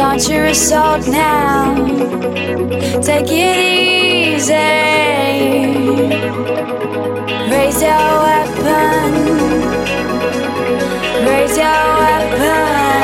Launch your assault now. Take it easy. Raise your weapon. Raise your weapon.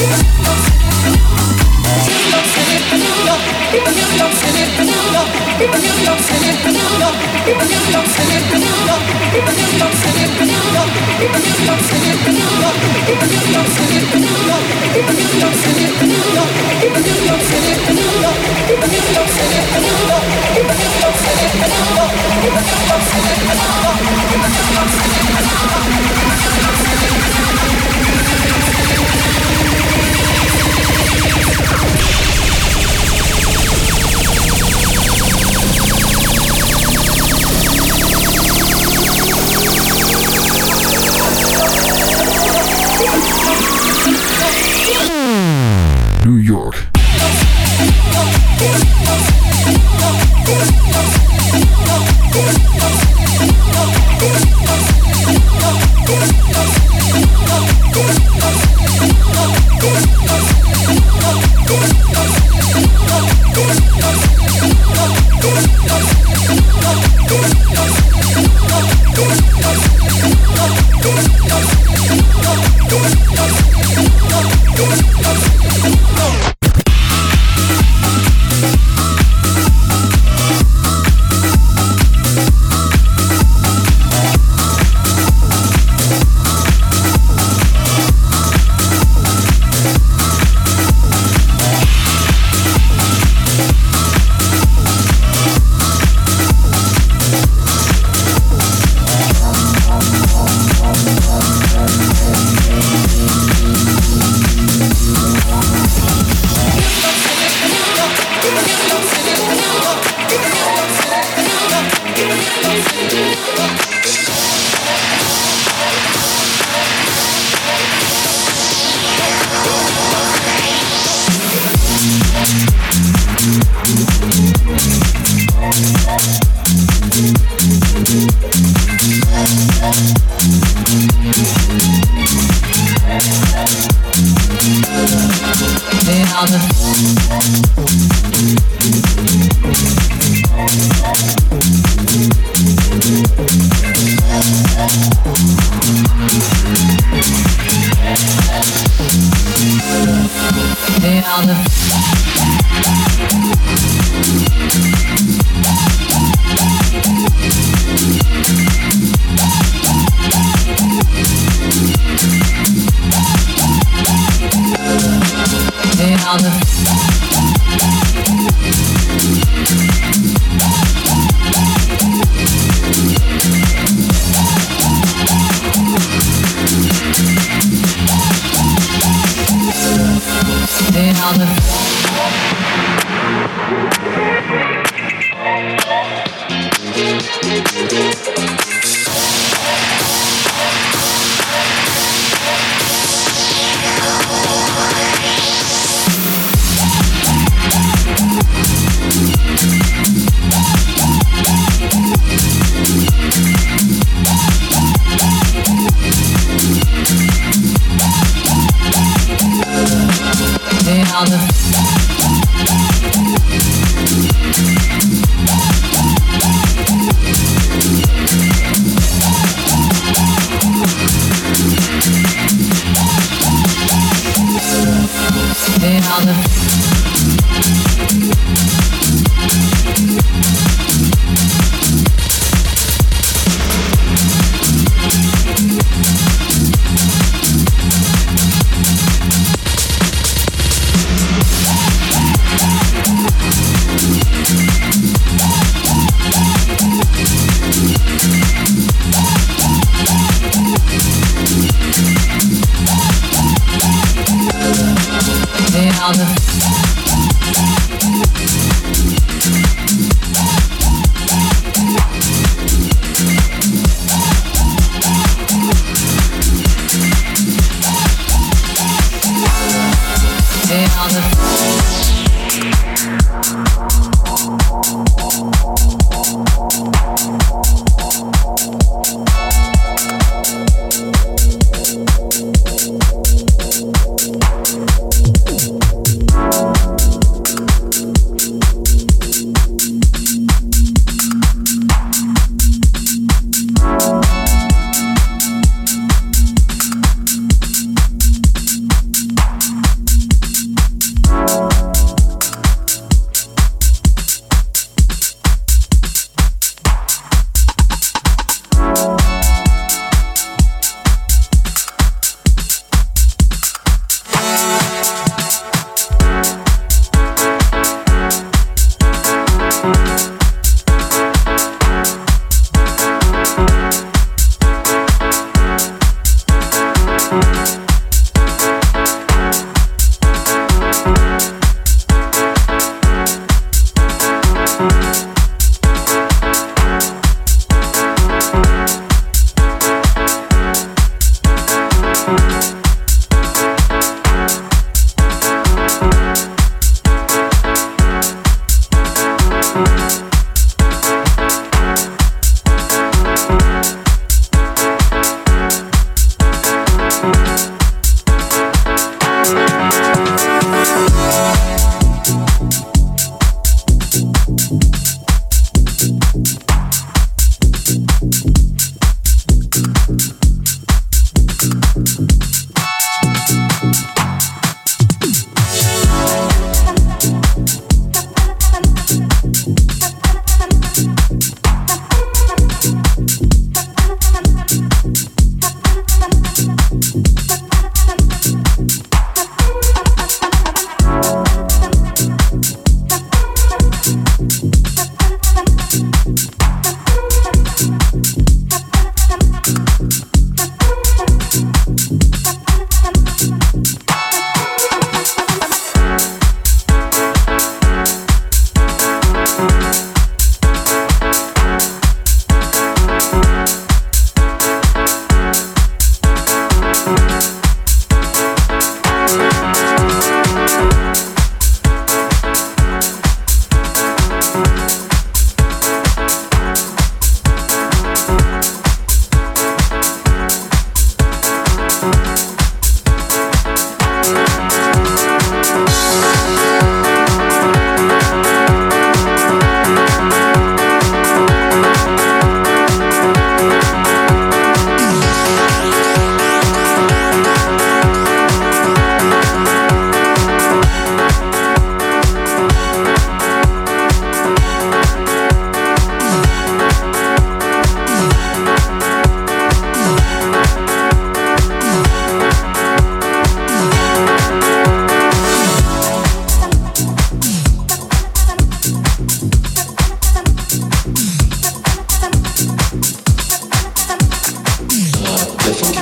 New York, New York, New York,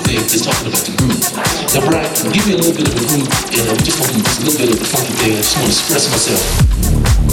thing is talking about the groove. Now, Brian, give me a little bit of a groove, and I'm just talking a little bit of a funky thing. I just want to express myself.